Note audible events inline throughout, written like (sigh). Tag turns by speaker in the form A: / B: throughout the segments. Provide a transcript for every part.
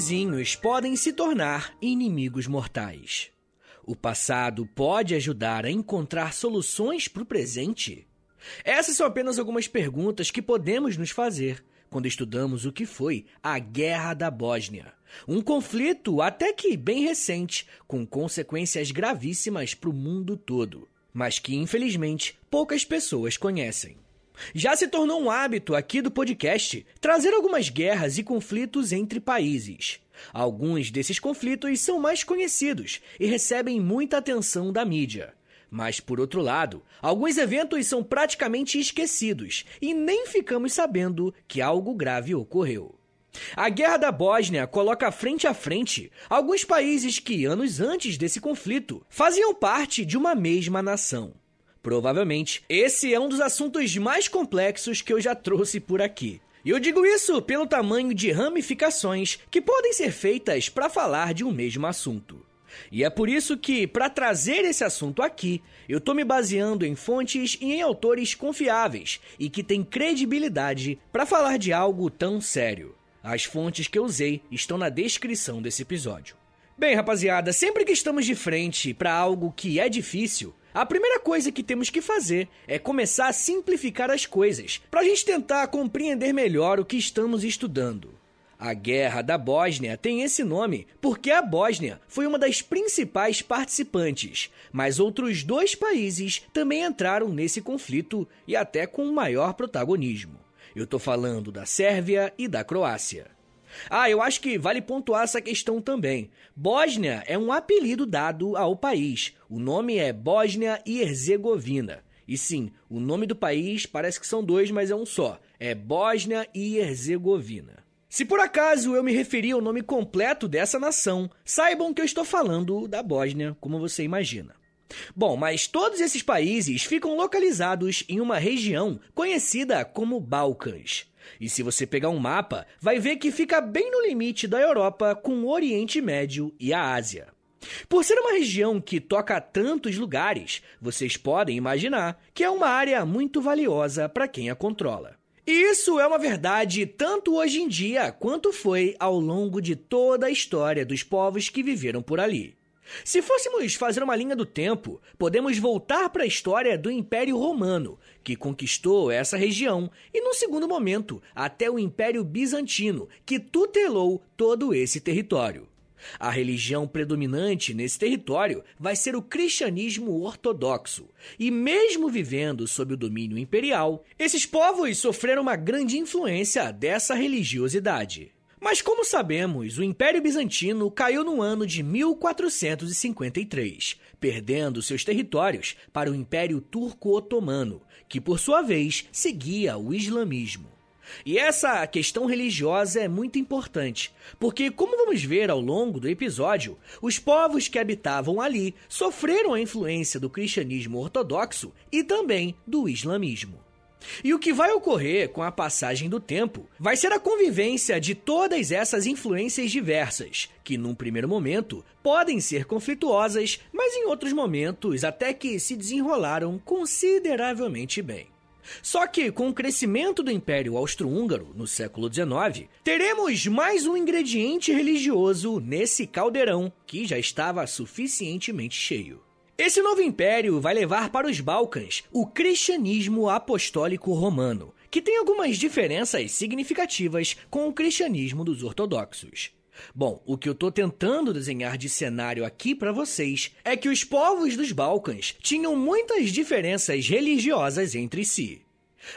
A: Vizinhos podem se tornar inimigos mortais? O passado pode ajudar a encontrar soluções para o presente? Essas são apenas algumas perguntas que podemos nos fazer quando estudamos o que foi a Guerra da Bósnia. Um conflito até que bem recente, com consequências gravíssimas para o mundo todo, mas que infelizmente poucas pessoas conhecem. Já se tornou um hábito aqui do podcast trazer algumas guerras e conflitos entre países. Alguns desses conflitos são mais conhecidos e recebem muita atenção da mídia. Mas, por outro lado, alguns eventos são praticamente esquecidos e nem ficamos sabendo que algo grave ocorreu. A Guerra da Bósnia coloca frente a frente alguns países que, anos antes desse conflito, faziam parte de uma mesma nação. Provavelmente, esse é um dos assuntos mais complexos que eu já trouxe por aqui. E eu digo isso pelo tamanho de ramificações que podem ser feitas para falar de um mesmo assunto. E é por isso que, para trazer esse assunto aqui, eu estou me baseando em fontes e em autores confiáveis e que têm credibilidade para falar de algo tão sério. As fontes que eu usei estão na descrição desse episódio. Bem, rapaziada, sempre que estamos de frente para algo que é difícil, a primeira coisa que temos que fazer é começar a simplificar as coisas, para a gente tentar compreender melhor o que estamos estudando. A Guerra da Bósnia tem esse nome porque a Bósnia foi uma das principais participantes, mas outros dois países também entraram nesse conflito e até com maior protagonismo. Eu tô falando da Sérvia e da Croácia. Ah, eu acho que vale pontuar essa questão também. Bósnia é um apelido dado ao país. O nome é Bósnia e Herzegovina. E sim, o nome do país parece que são dois, mas é um só. É Bósnia e Herzegovina. Se por acaso eu me referi ao nome completo dessa nação, saibam que eu estou falando da Bósnia, como você imagina. Bom, mas todos esses países ficam localizados em uma região conhecida como Balcãs. E se você pegar um mapa, vai ver que fica bem no limite da Europa com o Oriente Médio e a Ásia. Por ser uma região que toca tantos lugares, vocês podem imaginar que é uma área muito valiosa para quem a controla. E isso é uma verdade tanto hoje em dia quanto foi ao longo de toda a história dos povos que viveram por ali. Se fôssemos fazer uma linha do tempo, podemos voltar para a história do Império Romano, que conquistou essa região, e num segundo momento, até o Império Bizantino, que tutelou todo esse território. A religião predominante nesse território vai ser o cristianismo ortodoxo. E mesmo vivendo sob o domínio imperial, esses povos sofreram uma grande influência dessa religiosidade. Mas como sabemos, o Império Bizantino caiu no ano de 1453, perdendo seus territórios para o Império Turco-Otomano, que por sua vez seguia o islamismo. E essa questão religiosa é muito importante, porque, como vamos ver ao longo do episódio, os povos que habitavam ali sofreram a influência do cristianismo ortodoxo e também do islamismo. E o que vai ocorrer com a passagem do tempo vai ser a convivência de todas essas influências diversas, que num primeiro momento podem ser conflituosas, mas em outros momentos até que se desenrolaram consideravelmente bem. Só que, com o crescimento do Império Austro-Húngaro no século XIX, teremos mais um ingrediente religioso nesse caldeirão que já estava suficientemente cheio. Esse novo império vai levar para os Balcãs o cristianismo apostólico romano, que tem algumas diferenças significativas com o cristianismo dos ortodoxos. Bom, o que eu estou tentando desenhar de cenário aqui para vocês é que os povos dos Balcãs tinham muitas diferenças religiosas entre si.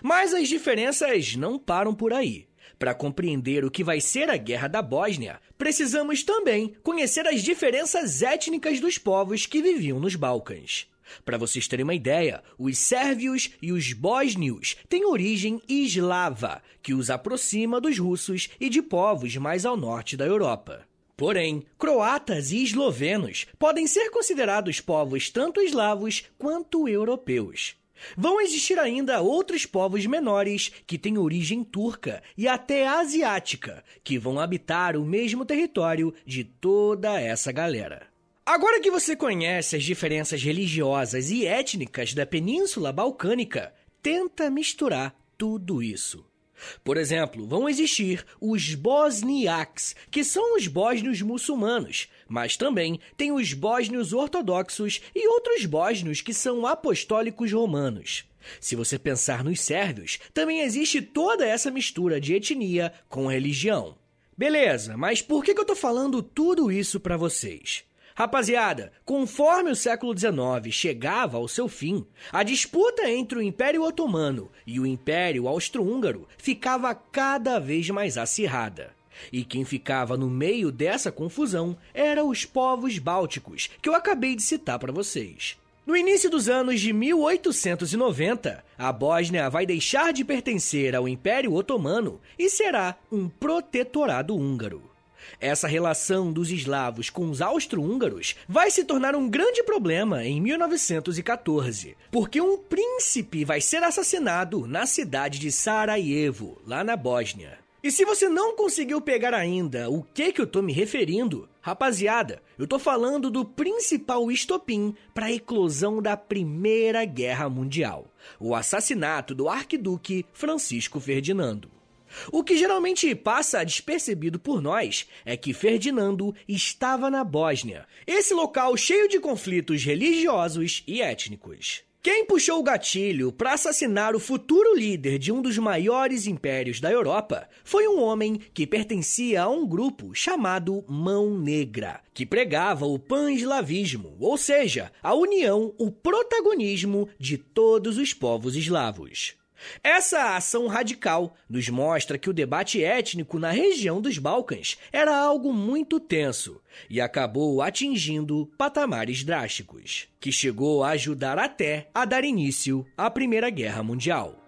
A: Mas as diferenças não param por aí. Para compreender o que vai ser a Guerra da Bósnia, precisamos também conhecer as diferenças étnicas dos povos que viviam nos Balcãs. Para vocês terem uma ideia, os sérvios e os bósnios têm origem eslava, que os aproxima dos russos e de povos mais ao norte da Europa. Porém, croatas e eslovenos podem ser considerados povos tanto eslavos quanto europeus. Vão existir ainda outros povos menores que têm origem turca e até asiática, que vão habitar o mesmo território de toda essa galera. Agora que você conhece as diferenças religiosas e étnicas da Península Balcânica, tenta misturar tudo isso. Por exemplo, vão existir os bosniacs, que são os bósnios muçulmanos, mas também tem os bósnios ortodoxos e outros bósnios que são apostólicos romanos. Se você pensar nos sérvios, também existe toda essa mistura de etnia com religião. Beleza, mas por que eu tô falando tudo isso para vocês? Rapaziada, conforme o século XIX chegava ao seu fim, a disputa entre o Império Otomano e o Império Austro-Húngaro ficava cada vez mais acirrada. E quem ficava no meio dessa confusão eram os povos bálticos, que eu acabei de citar para vocês. No início dos anos de 1890, a Bósnia vai deixar de pertencer ao Império Otomano e será um protetorado húngaro. Essa relação dos eslavos com os austro-húngaros vai se tornar um grande problema em 1914, porque um príncipe vai ser assassinado na cidade de Sarajevo, lá na Bósnia. E se você não conseguiu pegar ainda o que que eu tô me referindo, rapaziada, eu tô falando do principal estopim para a eclosão da Primeira Guerra Mundial, o assassinato do arquiduque Francisco Ferdinando. O que geralmente passa despercebido por nós é que Ferdinando estava na Bósnia, esse local cheio de conflitos religiosos e étnicos. Quem puxou o gatilho para assassinar o futuro líder de um dos maiores impérios da Europa foi um homem que pertencia a um grupo chamado Mão Negra, que pregava o pan-eslavismo, ou seja, a união, o protagonismo de todos os povos eslavos. Essa ação radical nos mostra que o debate étnico na região dos Balcãs era algo muito tenso e acabou atingindo patamares drásticos, que chegou a ajudar até a dar início à Primeira Guerra Mundial.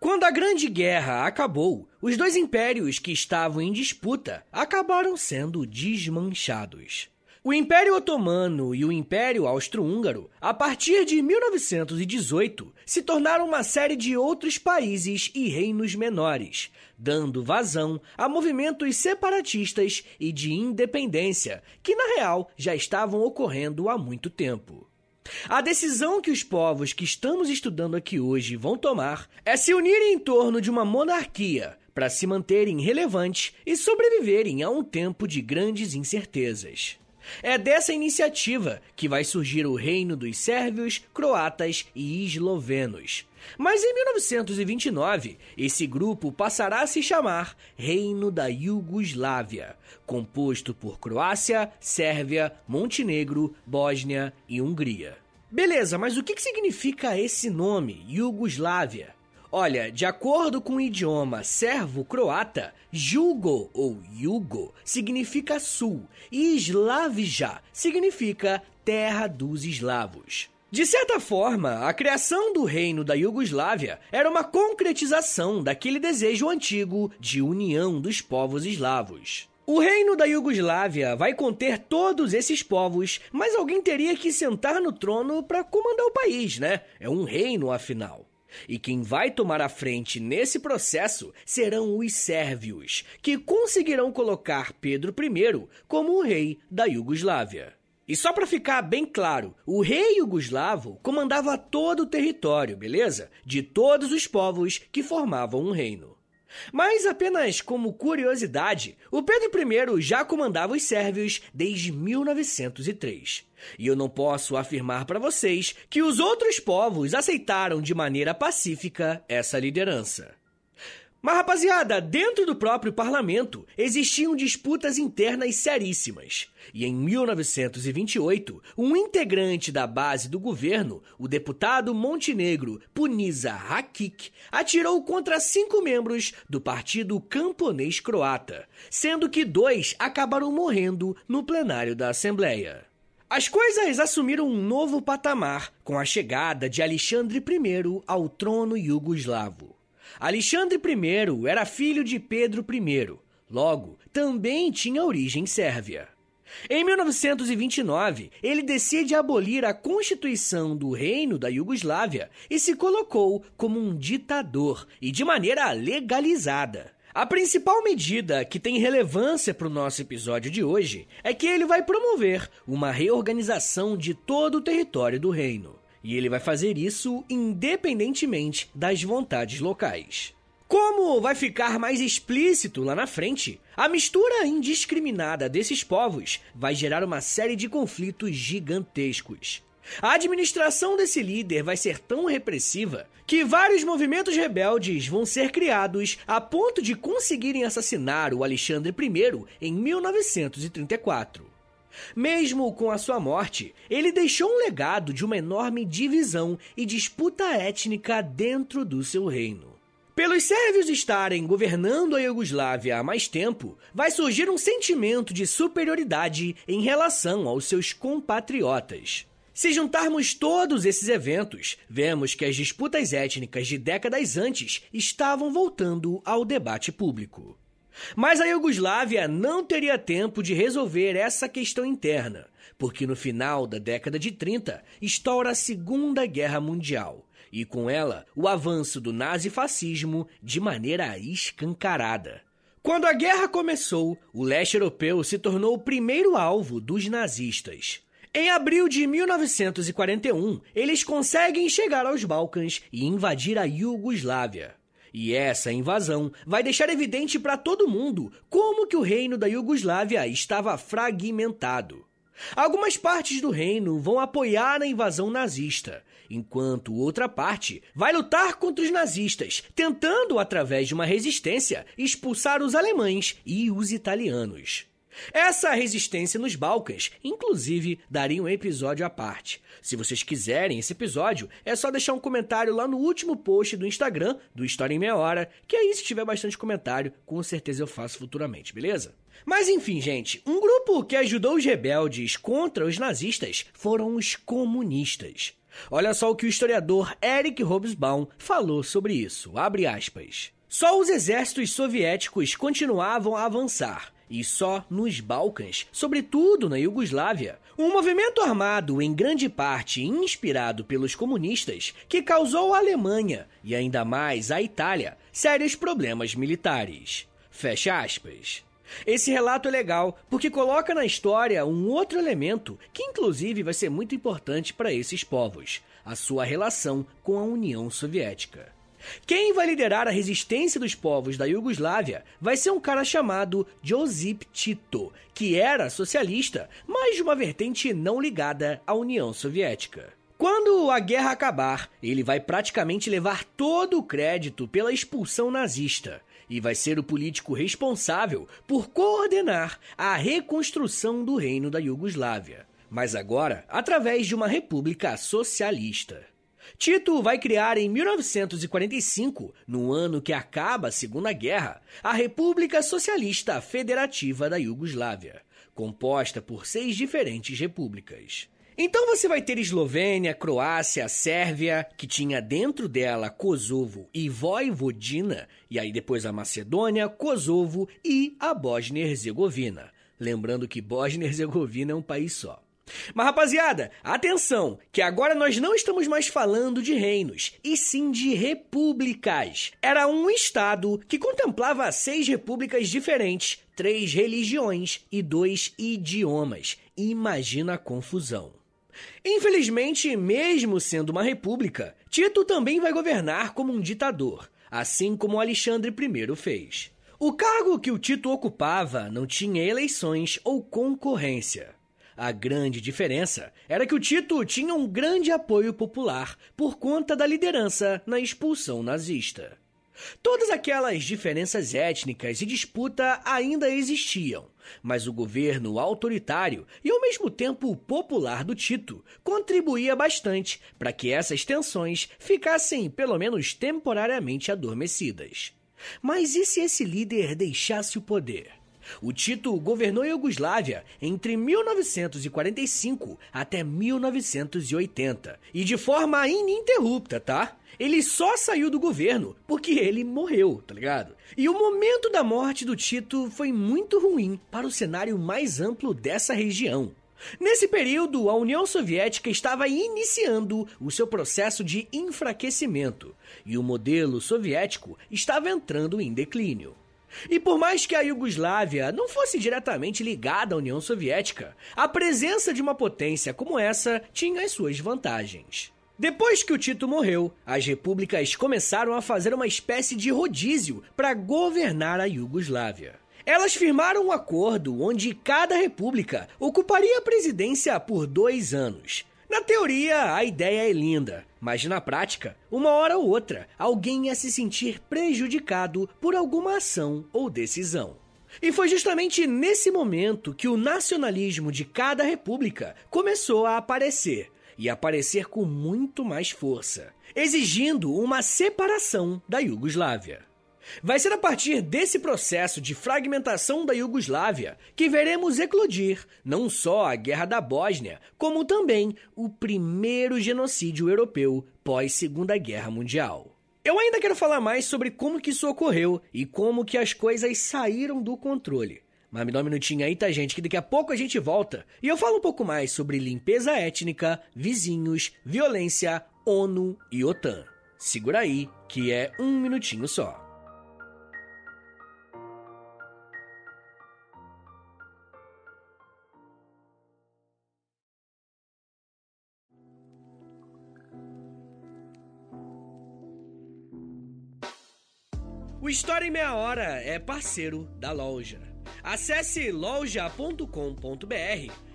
A: Quando a Grande Guerra acabou, os dois impérios que estavam em disputa acabaram sendo desmanchados. O Império Otomano e o Império Austro-Húngaro, a partir de 1918, se tornaram uma série de outros países e reinos menores, dando vazão a movimentos separatistas e de independência, que na real já estavam ocorrendo há muito tempo. A decisão que os povos que estamos estudando aqui hoje vão tomar é se unirem em torno de uma monarquia para se manterem relevantes e sobreviverem a um tempo de grandes incertezas. É dessa iniciativa que vai surgir o reino dos sérvios, croatas e eslovenos. Mas em 1929, esse grupo passará a se chamar Reino da Iugoslávia, composto por Croácia, Sérvia, Montenegro, Bósnia e Hungria. Beleza, mas o que significa esse nome, Iugoslávia? Olha, de acordo com o idioma servo-croata, Jugo ou Yugo significa sul e Slavija significa terra dos eslavos. De certa forma, a criação do reino da Iugoslávia era uma concretização daquele desejo antigo de união dos povos eslavos. O reino da Iugoslávia vai conter todos esses povos, mas alguém teria que sentar no trono para comandar o país, né? É um reino, afinal. E quem vai tomar a frente nesse processo serão os sérvios, que conseguirão colocar Pedro I como o rei da Iugoslávia. E só para ficar bem claro, o rei iugoslavo comandava todo o território, beleza? De todos os povos que formavam um reino. Mas apenas como curiosidade, o Pedro I já comandava os sérvios desde 1903. E eu não posso afirmar para vocês que os outros povos aceitaram de maneira pacífica essa liderança. Mas, rapaziada, dentro do próprio parlamento existiam disputas internas seríssimas. E em 1928, um integrante da base do governo, o deputado montenegro Punisa Hakik, atirou contra cinco membros do Partido Camponês Croata, sendo que dois acabaram morrendo no plenário da Assembleia. As coisas assumiram um novo patamar com a chegada de Alexandre I ao trono iugoslavo. Alexandre I era filho de Pedro I, logo, também tinha origem sérvia. Em 1929, ele decide abolir a constituição do Reino da Iugoslávia e se colocou como um ditador e de maneira legalizada. A principal medida que tem relevância para o nosso episódio de hoje é que ele vai promover uma reorganização de todo o território do reino. E ele vai fazer isso independentemente das vontades locais. Como vai ficar mais explícito lá na frente, a mistura indiscriminada desses povos vai gerar uma série de conflitos gigantescos. A administração desse líder vai ser tão repressiva que vários movimentos rebeldes vão ser criados a ponto de conseguirem assassinar o Alexandre I em 1934. Mesmo com a sua morte, ele deixou um legado de uma enorme divisão e disputa étnica dentro do seu reino. Pelos sérvios estarem governando a Iugoslávia há mais tempo, vai surgir um sentimento de superioridade em relação aos seus compatriotas. Se juntarmos todos esses eventos, vemos que as disputas étnicas de décadas antes estavam voltando ao debate público. Mas a Iugoslávia não teria tempo de resolver essa questão interna, porque no final da década de 30 estoura a Segunda Guerra Mundial, e com ela o avanço do nazifascismo de maneira escancarada. Quando a guerra começou, o leste europeu se tornou o primeiro alvo dos nazistas. Em abril de 1941, eles conseguem chegar aos Balcãs e invadir a Iugoslávia. E essa invasão vai deixar evidente para todo mundo como que o reino da Iugoslávia estava fragmentado. Algumas partes do reino vão apoiar a invasão nazista, enquanto outra parte vai lutar contra os nazistas, tentando, através de uma resistência, expulsar os alemães e os italianos. Essa resistência nos Balcãs, inclusive, daria um episódio à parte. Se vocês quiserem esse episódio, é só deixar um comentário lá no último post do Instagram, do História em Meia Hora, que aí se tiver bastante comentário, com certeza eu faço futuramente, beleza? Mas enfim, gente, um grupo que ajudou os rebeldes contra os nazistas foram os comunistas. Olha só o que o historiador Eric Hobsbawm falou sobre isso. Abre aspas. Só os exércitos soviéticos continuavam a avançar e só nos Balcãs, sobretudo na Iugoslávia, um movimento armado em grande parte inspirado pelos comunistas que causou à Alemanha e ainda mais à Itália sérios problemas militares. Fecha aspas. Esse relato é legal porque coloca na história um outro elemento que, inclusive, vai ser muito importante para esses povos: a sua relação com a União Soviética. Quem vai liderar a resistência dos povos da Iugoslávia vai ser um cara chamado Josip Tito, que era socialista, mas de uma vertente não ligada à União Soviética. Quando a guerra acabar, ele vai praticamente levar todo o crédito pela expulsão nazista e vai ser o político responsável por coordenar a reconstrução do reino da Iugoslávia, mas agora através de uma república socialista. Tito vai criar em 1945, no ano que acaba a Segunda Guerra, a República Socialista Federativa da Iugoslávia, composta por seis diferentes repúblicas. Então você vai ter Eslovênia, Croácia, Sérvia, que tinha dentro dela Kosovo e Voivodina, e aí depois a Macedônia, Kosovo e a Bósnia-Herzegovina. Lembrando que Bósnia-Herzegovina é um país só. Mas rapaziada, atenção, que agora nós não estamos mais falando de reinos, e sim de repúblicas. Era um estado que contemplava seis repúblicas diferentes, três religiões e dois idiomas. Imagina a confusão. Infelizmente, mesmo sendo uma república, Tito também vai governar como um ditador, assim como Alexandre I fez. O cargo que o Tito ocupava não tinha eleições ou concorrência. A grande diferença era que o Tito tinha um grande apoio popular por conta da liderança na expulsão nazista. Todas aquelas diferenças étnicas e disputa ainda existiam, mas o governo autoritário e ao mesmo tempo popular do Tito contribuía bastante para que essas tensões ficassem pelo menos temporariamente adormecidas. Mas e se esse líder deixasse o poder? O Tito governou a Iugoslávia entre 1945 até 1980 e de forma ininterrupta, tá? Ele só saiu do governo porque ele morreu, tá ligado? E o momento da morte do Tito foi muito ruim para o cenário mais amplo dessa região. Nesse período, a União Soviética estava iniciando o seu processo de enfraquecimento e o modelo soviético estava entrando em declínio. E por mais que a Iugoslávia não fosse diretamente ligada à União Soviética, a presença de uma potência como essa tinha as suas vantagens. Depois que o Tito morreu, as repúblicas começaram a fazer uma espécie de rodízio para governar a Iugoslávia. Elas firmaram um acordo onde cada república ocuparia a presidência por dois anos. Na teoria, a ideia é linda, mas na prática, uma hora ou outra, alguém ia se sentir prejudicado por alguma ação ou decisão. E foi justamente nesse momento que o nacionalismo de cada república começou a aparecer, e aparecer com muito mais força, exigindo uma separação da Iugoslávia. Vai ser a partir desse processo de fragmentação da Iugoslávia que veremos eclodir não só a Guerra da Bósnia, como também o primeiro genocídio europeu pós Segunda Guerra Mundial. Eu ainda quero falar mais sobre como que isso ocorreu e como que as coisas saíram do controle. Mas me dá um minutinho aí, tá, gente? Que daqui a pouco a gente volta e eu falo um pouco mais sobre limpeza étnica, vizinhos, violência, ONU e OTAN. Segura aí, que é um minutinho só. O História em Meia Hora é parceiro da loja. Acesse loja.com.br,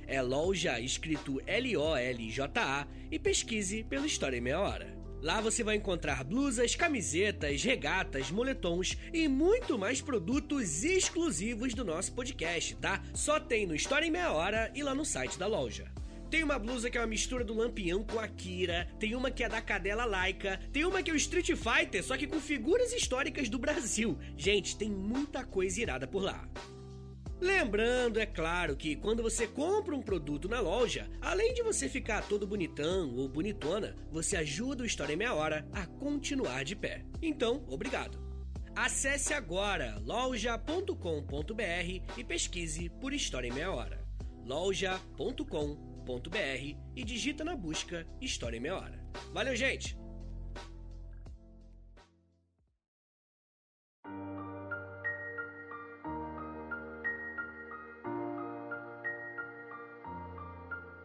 A: é loja escrito L-O-L-J-A, e pesquise pela História em Meia Hora. Lá você vai encontrar blusas, camisetas, regatas, moletons e muito mais produtos exclusivos do nosso podcast, tá? Só tem no História em Meia Hora e lá no site da loja. Tem uma blusa que é uma mistura do Lampião com a Kira, tem uma que é da cadela laica, tem uma que é o Street Fighter, só que com figuras históricas do Brasil. Gente, tem muita coisa irada por lá. Lembrando, é claro, que quando você compra um produto na loja, além de você ficar todo bonitão ou bonitona, você ajuda o História em Meia Hora a continuar de pé. Então, obrigado. Acesse agora loja.com.br e pesquise por História em Meia Hora. loja.com.br e digita na busca História em Meia Hora. Valeu, gente!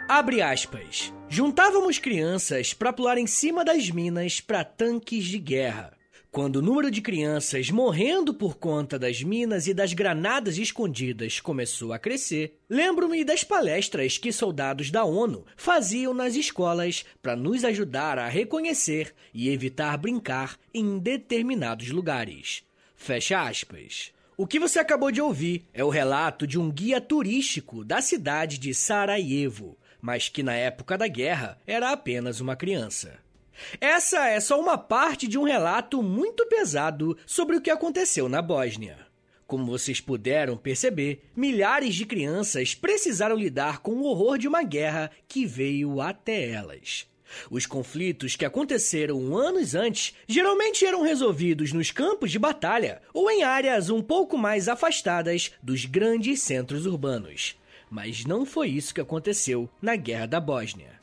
A: Abre aspas. Juntávamos crianças para pular em cima das minas para tanques de guerra. Quando o número de crianças morrendo por conta das minas e das granadas escondidas começou a crescer, lembro-me das palestras que soldados da ONU faziam nas escolas para nos ajudar a reconhecer e evitar brincar em determinados lugares. Fecha aspas. O que você acabou de ouvir é o relato de um guia turístico da cidade de Sarajevo, mas que na época da guerra era apenas uma criança. Essa é só uma parte de um relato muito pesado sobre o que aconteceu na Bósnia. Como vocês puderam perceber, milhares de crianças precisaram lidar com o horror de uma guerra que veio até elas. Os conflitos que aconteceram anos antes geralmente eram resolvidos nos campos de batalha ou em áreas um pouco mais afastadas dos grandes centros urbanos. Mas não foi isso que aconteceu na Guerra da Bósnia.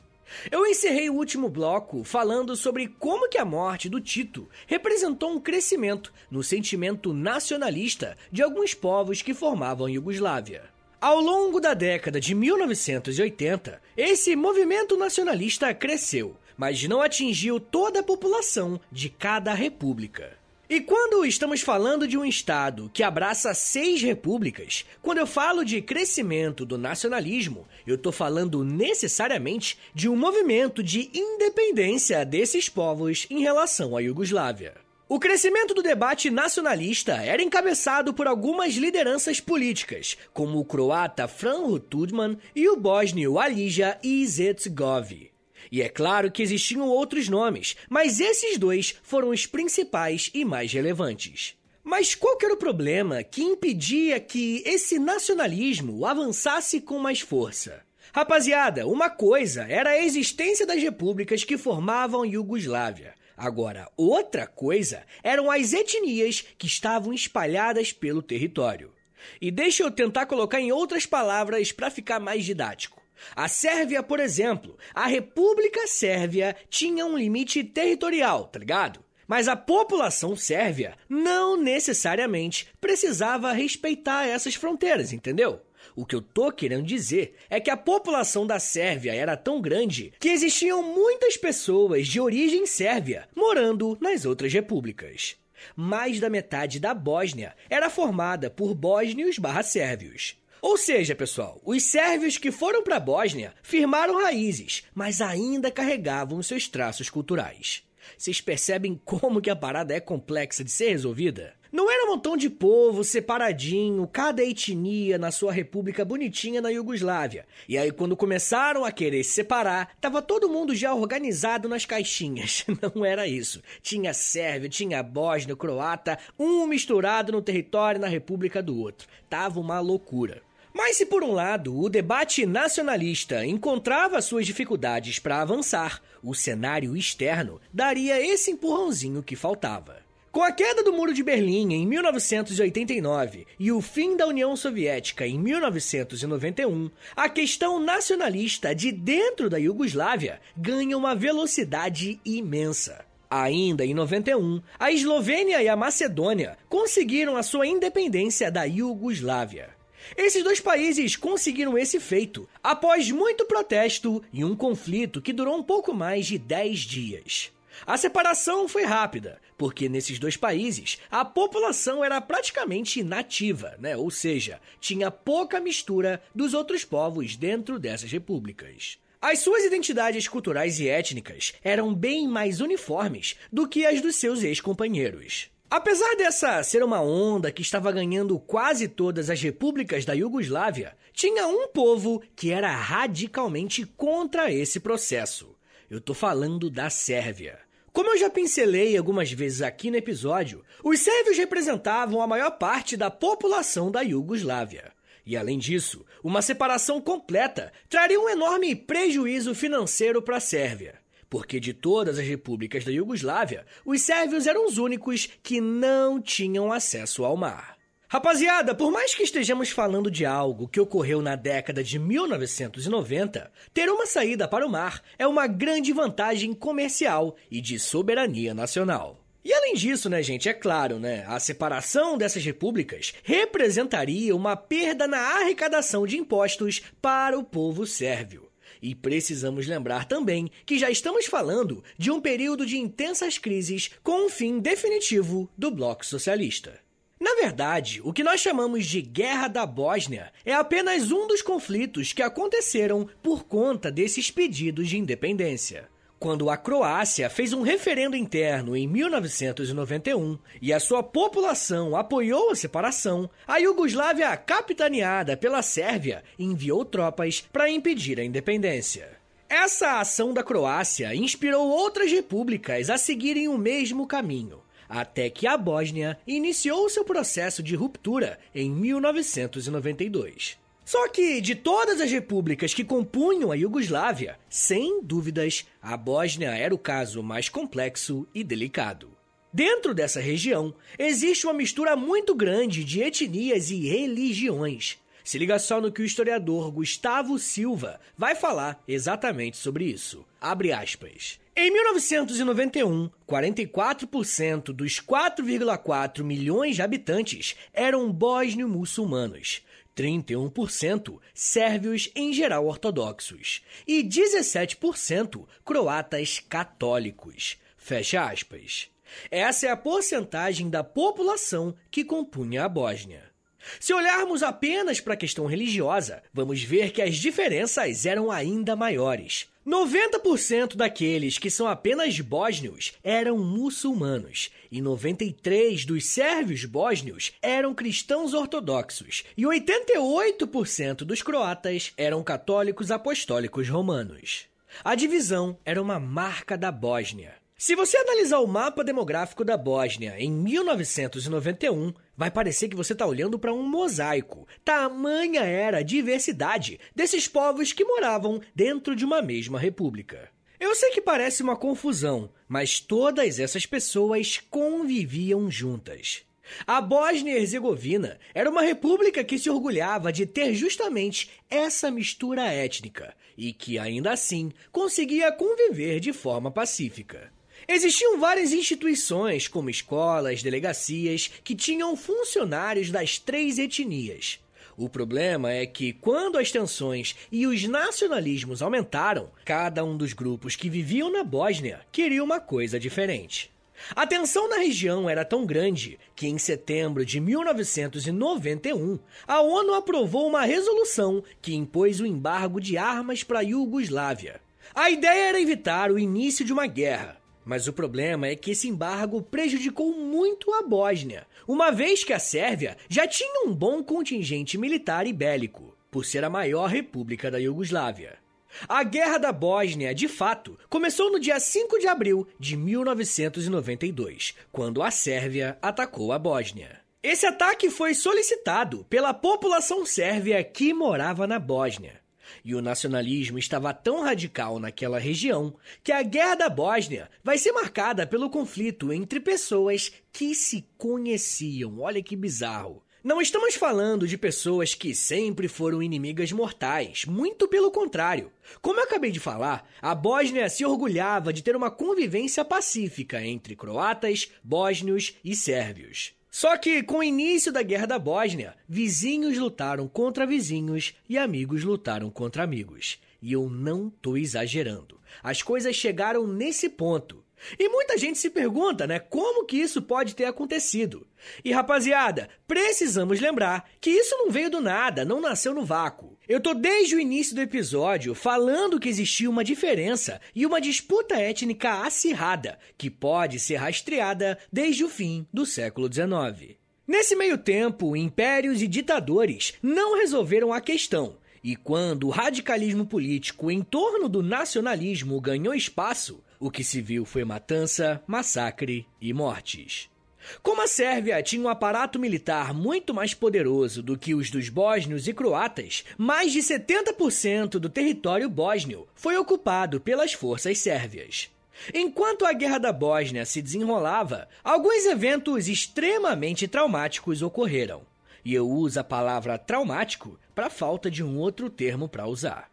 A: Eu encerrei o último bloco falando sobre como que a morte do Tito representou um crescimento no sentimento nacionalista de alguns povos que formavam a Iugoslávia. Ao longo da década de 1980, esse movimento nacionalista cresceu, mas não atingiu toda a população de cada república. E quando estamos falando de um Estado que abraça seis repúblicas, quando eu falo de crescimento do nacionalismo, eu estou falando necessariamente de um movimento de independência desses povos em relação à Iugoslávia. O crescimento do debate nacionalista era encabeçado por algumas lideranças políticas, como o croata Franjo Tudman e o bósnio Alija Izetbegovic. E é claro que existiam outros nomes, mas esses dois foram os principais e mais relevantes. Mas qual era o problema que impedia que esse nacionalismo avançasse com mais força? Rapaziada, uma coisa era a existência das repúblicas que formavam Iugoslávia. Agora, outra coisa eram as etnias que estavam espalhadas pelo território. E deixa eu tentar colocar em outras palavras para ficar mais didático. A Sérvia, por exemplo, a República Sérvia tinha um limite territorial, tá ligado? Mas a população sérvia não necessariamente precisava respeitar essas fronteiras, entendeu? O que eu tô querendo dizer é que a população da Sérvia era tão grande que existiam muitas pessoas de origem sérvia morando nas outras repúblicas. Mais da metade da Bósnia era formada por bósnios barra sérvios. Ou seja, pessoal, os sérvios que foram para a Bósnia firmaram raízes, mas ainda carregavam seus traços culturais. Vocês percebem como que a parada é complexa de ser resolvida? Não era um montão de povo separadinho, cada etnia na sua república bonitinha na Iugoslávia. E aí, quando começaram a querer se separar, tava todo mundo já organizado nas caixinhas. (laughs) Não era isso. Tinha sérvio, tinha bósnio, croata, um misturado no território na república do outro. Tava uma loucura. Mas se por um lado o debate nacionalista encontrava suas dificuldades para avançar, o cenário externo daria esse empurrãozinho que faltava. Com a queda do Muro de Berlim em 1989 e o fim da União Soviética em 1991, a questão nacionalista de dentro da Iugoslávia ganha uma velocidade imensa. Ainda em 91, a Eslovênia e a Macedônia conseguiram a sua independência da Iugoslávia. Esses dois países conseguiram esse feito após muito protesto e um conflito que durou um pouco mais de 10 dias. A separação foi rápida, porque nesses dois países a população era praticamente nativa, né? ou seja, tinha pouca mistura dos outros povos dentro dessas repúblicas. As suas identidades culturais e étnicas eram bem mais uniformes do que as dos seus ex-companheiros. Apesar dessa ser uma onda que estava ganhando quase todas as repúblicas da Iugoslávia, tinha um povo que era radicalmente contra esse processo. Eu tô falando da Sérvia. Como eu já pincelei algumas vezes aqui no episódio, os sérvios representavam a maior parte da população da Iugoslávia. E além disso, uma separação completa traria um enorme prejuízo financeiro para a Sérvia porque de todas as repúblicas da Iugoslávia, os sérvios eram os únicos que não tinham acesso ao mar. Rapaziada, por mais que estejamos falando de algo que ocorreu na década de 1990, ter uma saída para o mar é uma grande vantagem comercial e de soberania nacional. E além disso, né, gente, é claro, né, a separação dessas repúblicas representaria uma perda na arrecadação de impostos para o povo sérvio. E precisamos lembrar também que já estamos falando de um período de intensas crises com um fim definitivo do bloco socialista. Na verdade, o que nós chamamos de Guerra da Bósnia é apenas um dos conflitos que aconteceram por conta desses pedidos de independência. Quando a Croácia fez um referendo interno em 1991 e a sua população apoiou a separação, a Iugoslávia, capitaneada pela Sérvia, enviou tropas para impedir a independência. Essa ação da Croácia inspirou outras repúblicas a seguirem o mesmo caminho, até que a Bósnia iniciou seu processo de ruptura em 1992. Só que, de todas as repúblicas que compunham a Iugoslávia, sem dúvidas, a Bósnia era o caso mais complexo e delicado. Dentro dessa região, existe uma mistura muito grande de etnias e religiões. Se liga só no que o historiador Gustavo Silva vai falar exatamente sobre isso. Abre aspas. Em 1991, 44% dos 4,4 milhões de habitantes eram bósnio-muçulmanos. 31% sérvios em geral ortodoxos e 17% croatas católicos. Fecha aspas. Essa é a porcentagem da população que compunha a Bósnia. Se olharmos apenas para a questão religiosa, vamos ver que as diferenças eram ainda maiores. 90% daqueles que são apenas bósnios eram muçulmanos, e 93 dos sérvios bósnios eram cristãos ortodoxos, e 88% dos croatas eram católicos apostólicos romanos. A divisão era uma marca da Bósnia. Se você analisar o mapa demográfico da Bósnia em 1991, vai parecer que você está olhando para um mosaico. Tamanha era a diversidade desses povos que moravam dentro de uma mesma república. Eu sei que parece uma confusão, mas todas essas pessoas conviviam juntas. A Bósnia Herzegovina era uma república que se orgulhava de ter justamente essa mistura étnica e que, ainda assim, conseguia conviver de forma pacífica. Existiam várias instituições, como escolas, delegacias, que tinham funcionários das três etnias. O problema é que, quando as tensões e os nacionalismos aumentaram, cada um dos grupos que viviam na Bósnia queria uma coisa diferente. A tensão na região era tão grande que, em setembro de 1991, a ONU aprovou uma resolução que impôs o embargo de armas para a Iugoslávia. A ideia era evitar o início de uma guerra, mas o problema é que esse embargo prejudicou muito a Bósnia, uma vez que a Sérvia já tinha um bom contingente militar e bélico, por ser a maior república da Iugoslávia. A Guerra da Bósnia, de fato, começou no dia 5 de abril de 1992, quando a Sérvia atacou a Bósnia. Esse ataque foi solicitado pela população sérvia que morava na Bósnia. E o nacionalismo estava tão radical naquela região que a Guerra da Bósnia vai ser marcada pelo conflito entre pessoas que se conheciam. Olha que bizarro. Não estamos falando de pessoas que sempre foram inimigas mortais, muito pelo contrário. Como eu acabei de falar, a Bósnia se orgulhava de ter uma convivência pacífica entre croatas, bósnios e sérvios. Só que, com o início da Guerra da Bósnia, vizinhos lutaram contra vizinhos e amigos lutaram contra amigos. E eu não tô exagerando. As coisas chegaram nesse ponto. E muita gente se pergunta, né, como que isso pode ter acontecido? E rapaziada, precisamos lembrar que isso não veio do nada, não nasceu no vácuo. Eu tô desde o início do episódio falando que existia uma diferença e uma disputa étnica acirrada que pode ser rastreada desde o fim do século XIX. Nesse meio tempo, impérios e ditadores não resolveram a questão. E quando o radicalismo político em torno do nacionalismo ganhou espaço, o que se viu foi matança, massacre e mortes. Como a Sérvia tinha um aparato militar muito mais poderoso do que os dos bósnios e croatas, mais de 70% do território bósnio foi ocupado pelas forças sérvias. Enquanto a Guerra da Bósnia se desenrolava, alguns eventos extremamente traumáticos ocorreram. E eu uso a palavra traumático para falta de um outro termo para usar.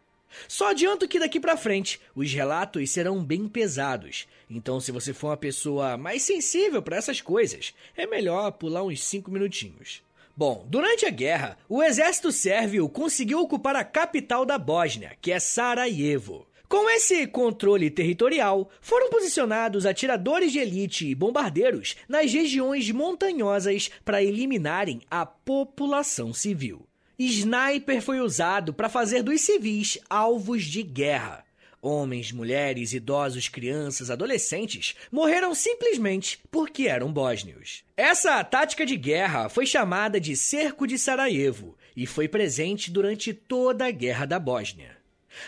A: Só adianto que daqui para frente os relatos serão bem pesados. Então, se você for uma pessoa mais sensível para essas coisas, é melhor pular uns 5 minutinhos. Bom, durante a guerra, o exército sérvio conseguiu ocupar a capital da Bósnia, que é Sarajevo. Com esse controle territorial, foram posicionados atiradores de elite e bombardeiros nas regiões montanhosas para eliminarem a população civil. Sniper foi usado para fazer dos civis alvos de guerra. Homens, mulheres, idosos, crianças, adolescentes morreram simplesmente porque eram bósnios. Essa tática de guerra foi chamada de Cerco de Sarajevo e foi presente durante toda a Guerra da Bósnia.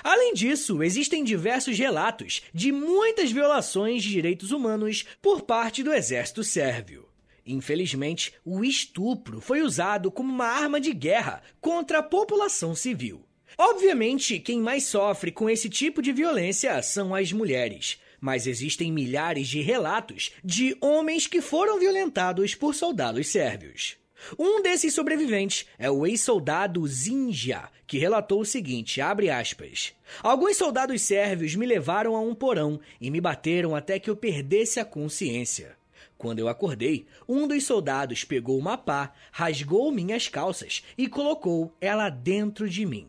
A: Além disso, existem diversos relatos de muitas violações de direitos humanos por parte do exército sérvio. Infelizmente, o estupro foi usado como uma arma de guerra contra a população civil. Obviamente, quem mais sofre com esse tipo de violência são as mulheres, mas existem milhares de relatos de homens que foram violentados por soldados sérvios. Um desses sobreviventes é o ex-soldado Zinja, que relatou o seguinte, aspas, Alguns soldados sérvios me levaram a um porão e me bateram até que eu perdesse a consciência. Quando eu acordei, um dos soldados pegou uma pá, rasgou minhas calças e colocou ela dentro de mim.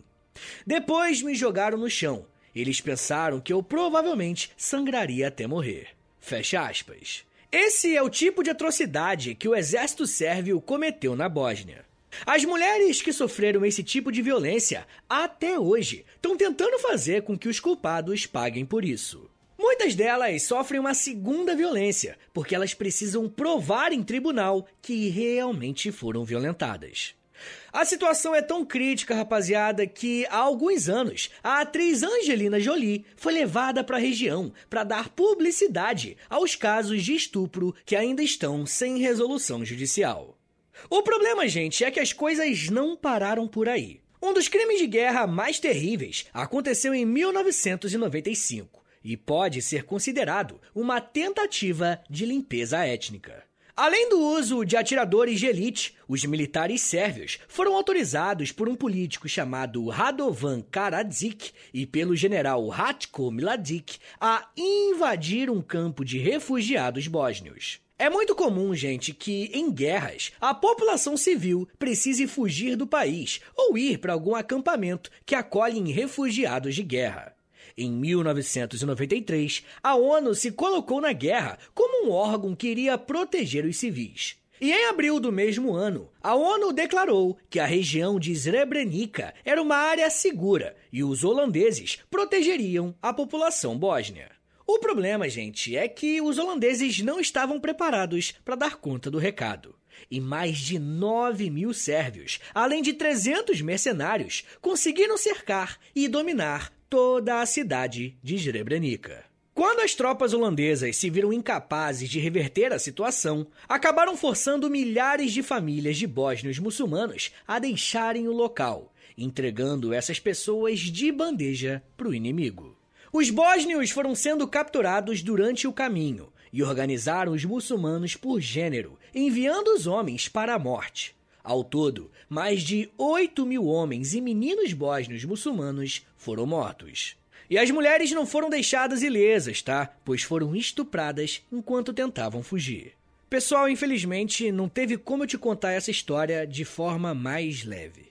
A: Depois me jogaram no chão. Eles pensaram que eu provavelmente sangraria até morrer. Fecha aspas. Esse é o tipo de atrocidade que o exército sérvio cometeu na Bósnia. As mulheres que sofreram esse tipo de violência até hoje estão tentando fazer com que os culpados paguem por isso. Muitas delas sofrem uma segunda violência, porque elas precisam provar em tribunal que realmente foram violentadas. A situação é tão crítica, rapaziada, que há alguns anos a atriz Angelina Jolie foi levada para a região para dar publicidade aos casos de estupro que ainda estão sem resolução judicial. O problema, gente, é que as coisas não pararam por aí. Um dos crimes de guerra mais terríveis aconteceu em 1995 e pode ser considerado uma tentativa de limpeza étnica. Além do uso de atiradores de elite, os militares sérvios foram autorizados por um político chamado Radovan Karadzic e pelo general Ratko Mladic a invadir um campo de refugiados bósnios. É muito comum, gente, que em guerras a população civil precise fugir do país ou ir para algum acampamento que acolhe refugiados de guerra. Em 1993, a ONU se colocou na guerra como um órgão que iria proteger os civis. E em abril do mesmo ano, a ONU declarou que a região de Srebrenica era uma área segura e os holandeses protegeriam a população bósnia. O problema, gente, é que os holandeses não estavam preparados para dar conta do recado. E mais de 9 mil sérvios, além de 300 mercenários, conseguiram cercar e dominar toda a cidade de Srebrenica. Quando as tropas holandesas se viram incapazes de reverter a situação, acabaram forçando milhares de famílias de bósnios muçulmanos a deixarem o local, entregando essas pessoas de bandeja para o inimigo. Os bósnios foram sendo capturados durante o caminho e organizaram os muçulmanos por gênero, enviando os homens para a morte. Ao todo, mais de 8 mil homens e meninos bósnios muçulmanos foram mortos. E as mulheres não foram deixadas ilesas, tá? Pois foram estupradas enquanto tentavam fugir. Pessoal, infelizmente, não teve como eu te contar essa história de forma mais leve.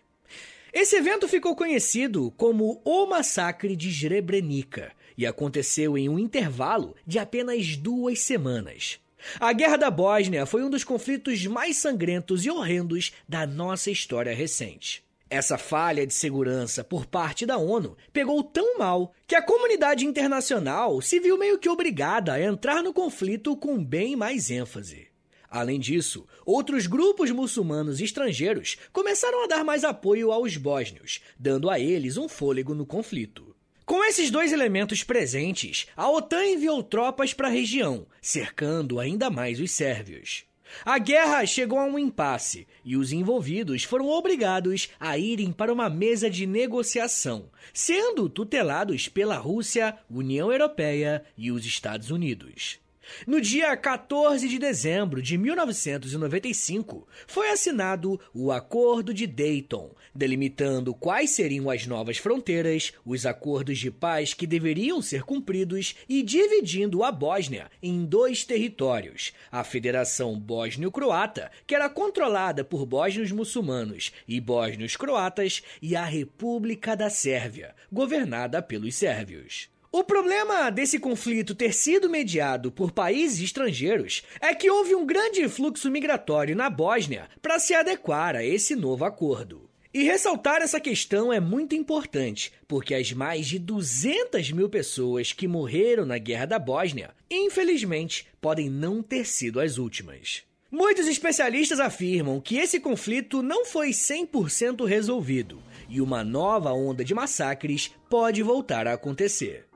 A: Esse evento ficou conhecido como o Massacre de Srebrenica e aconteceu em um intervalo de apenas duas semanas. A Guerra da Bósnia foi um dos conflitos mais sangrentos e horrendos da nossa história recente. Essa falha de segurança por parte da ONU pegou tão mal que a comunidade internacional se viu meio que obrigada a entrar no conflito com bem mais ênfase. Além disso, outros grupos muçulmanos estrangeiros começaram a dar mais apoio aos bósnios, dando a eles um fôlego no conflito. Com esses dois elementos presentes, a OTAN enviou tropas para a região, cercando ainda mais os sérvios. A guerra chegou a um impasse e os envolvidos foram obrigados a irem para uma mesa de negociação, sendo tutelados pela Rússia, União Europeia e os Estados Unidos. No dia 14 de dezembro de 1995, foi assinado o Acordo de Dayton, delimitando quais seriam as novas fronteiras, os acordos de paz que deveriam ser cumpridos e dividindo a Bósnia em dois territórios: a Federação Bósnio-Croata, que era controlada por bósnios muçulmanos e bósnios croatas, e a República da Sérvia, governada pelos sérvios. O problema desse conflito ter sido mediado por países estrangeiros é que houve um grande fluxo migratório na Bósnia para se adequar a esse novo acordo. E ressaltar essa questão é muito importante, porque as mais de 200 mil pessoas que morreram na Guerra da Bósnia, infelizmente, podem não ter sido as últimas. Muitos especialistas afirmam que esse conflito não foi 100% resolvido e uma nova onda de massacres pode voltar a acontecer.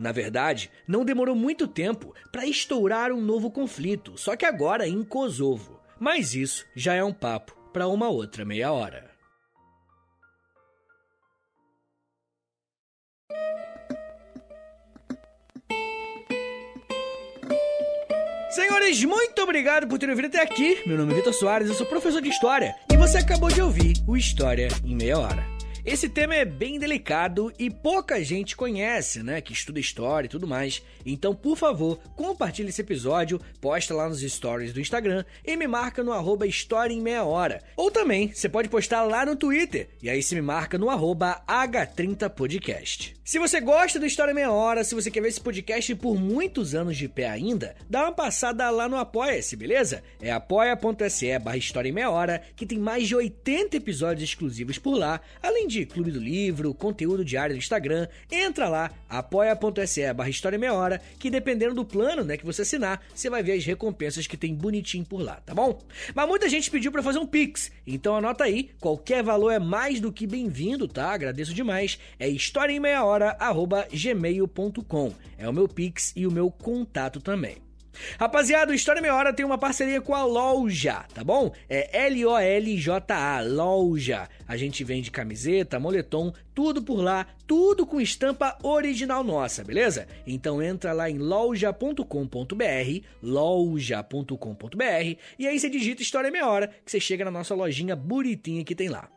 A: Na verdade, não demorou muito tempo para estourar um novo conflito, só que agora em Kosovo. Mas isso já é um papo para uma outra meia hora. Senhores, muito obrigado por terem vindo até aqui. Meu nome é Vitor Soares, eu sou professor de História e você acabou de ouvir o História em Meia Hora. Esse tema é bem delicado e pouca gente conhece, né? Que estuda história e tudo mais. Então, por favor, compartilhe esse episódio, posta lá nos stories do Instagram e me marca no arroba História em Meia Hora. Ou também, você pode postar lá no Twitter, e aí você me marca no arroba H30podcast. Se você gosta do História em Meia Hora, se você quer ver esse podcast por muitos anos de pé ainda, dá uma passada lá no Apoia-se, beleza? É apoia.se barra História em Meia Hora, que tem mais de 80 episódios exclusivos por lá, além de Clube do Livro, conteúdo diário do Instagram, entra lá, apoia.se barra História Meia Hora, que dependendo do plano né, que você assinar, você vai ver as recompensas que tem bonitinho por lá, tá bom? Mas muita gente pediu para fazer um Pix, então anota aí, qualquer valor é mais do que bem-vindo, tá? Agradeço demais. É história em meia hora, arroba gmail.com. É o meu Pix e o meu contato também. Rapaziada, o História Meia Hora tem uma parceria com a Loja, tá bom? É L-O-L-J-A, Loja. A gente vende camiseta, moletom, tudo por lá, tudo com estampa original nossa, beleza? Então entra lá em loja.com.br, loja.com.br, e aí você digita História Meia Hora, que você chega na nossa lojinha bonitinha que tem lá.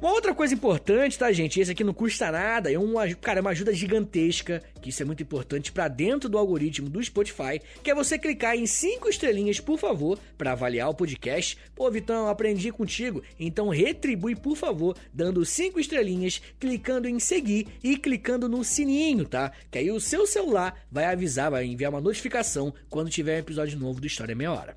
A: Uma outra coisa importante, tá, gente? Esse aqui não custa nada, é uma, cara, é uma ajuda gigantesca, que isso é muito importante para dentro do algoritmo do Spotify, que é você clicar em cinco estrelinhas, por favor, para avaliar o podcast. Pô, Vitão, aprendi contigo, então retribui, por favor, dando cinco estrelinhas, clicando em seguir e clicando no sininho, tá? Que aí o seu celular vai avisar, vai enviar uma notificação quando tiver um episódio novo do História Meia Hora.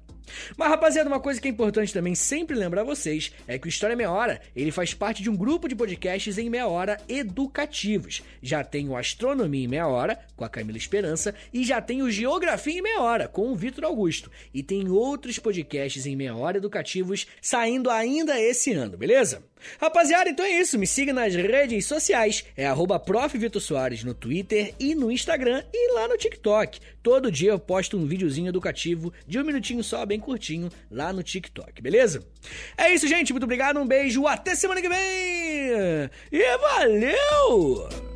A: Mas rapaziada, uma coisa que é importante também sempre lembrar vocês é que o História Meia Hora, ele faz parte de um grupo de podcasts em meia hora educativos. Já tem o Astronomia em meia hora, com a Camila Esperança, e já tem o Geografia em meia hora, com o Vitor Augusto. E tem outros podcasts em meia hora educativos saindo ainda esse ano, beleza? Rapaziada, então é isso. Me siga nas redes sociais. É arroba no Twitter e no Instagram e lá no TikTok. Todo dia eu posto um videozinho educativo de um minutinho só, bem curtinho, lá no TikTok, beleza? É isso, gente. Muito obrigado, um beijo, até semana que vem! E valeu!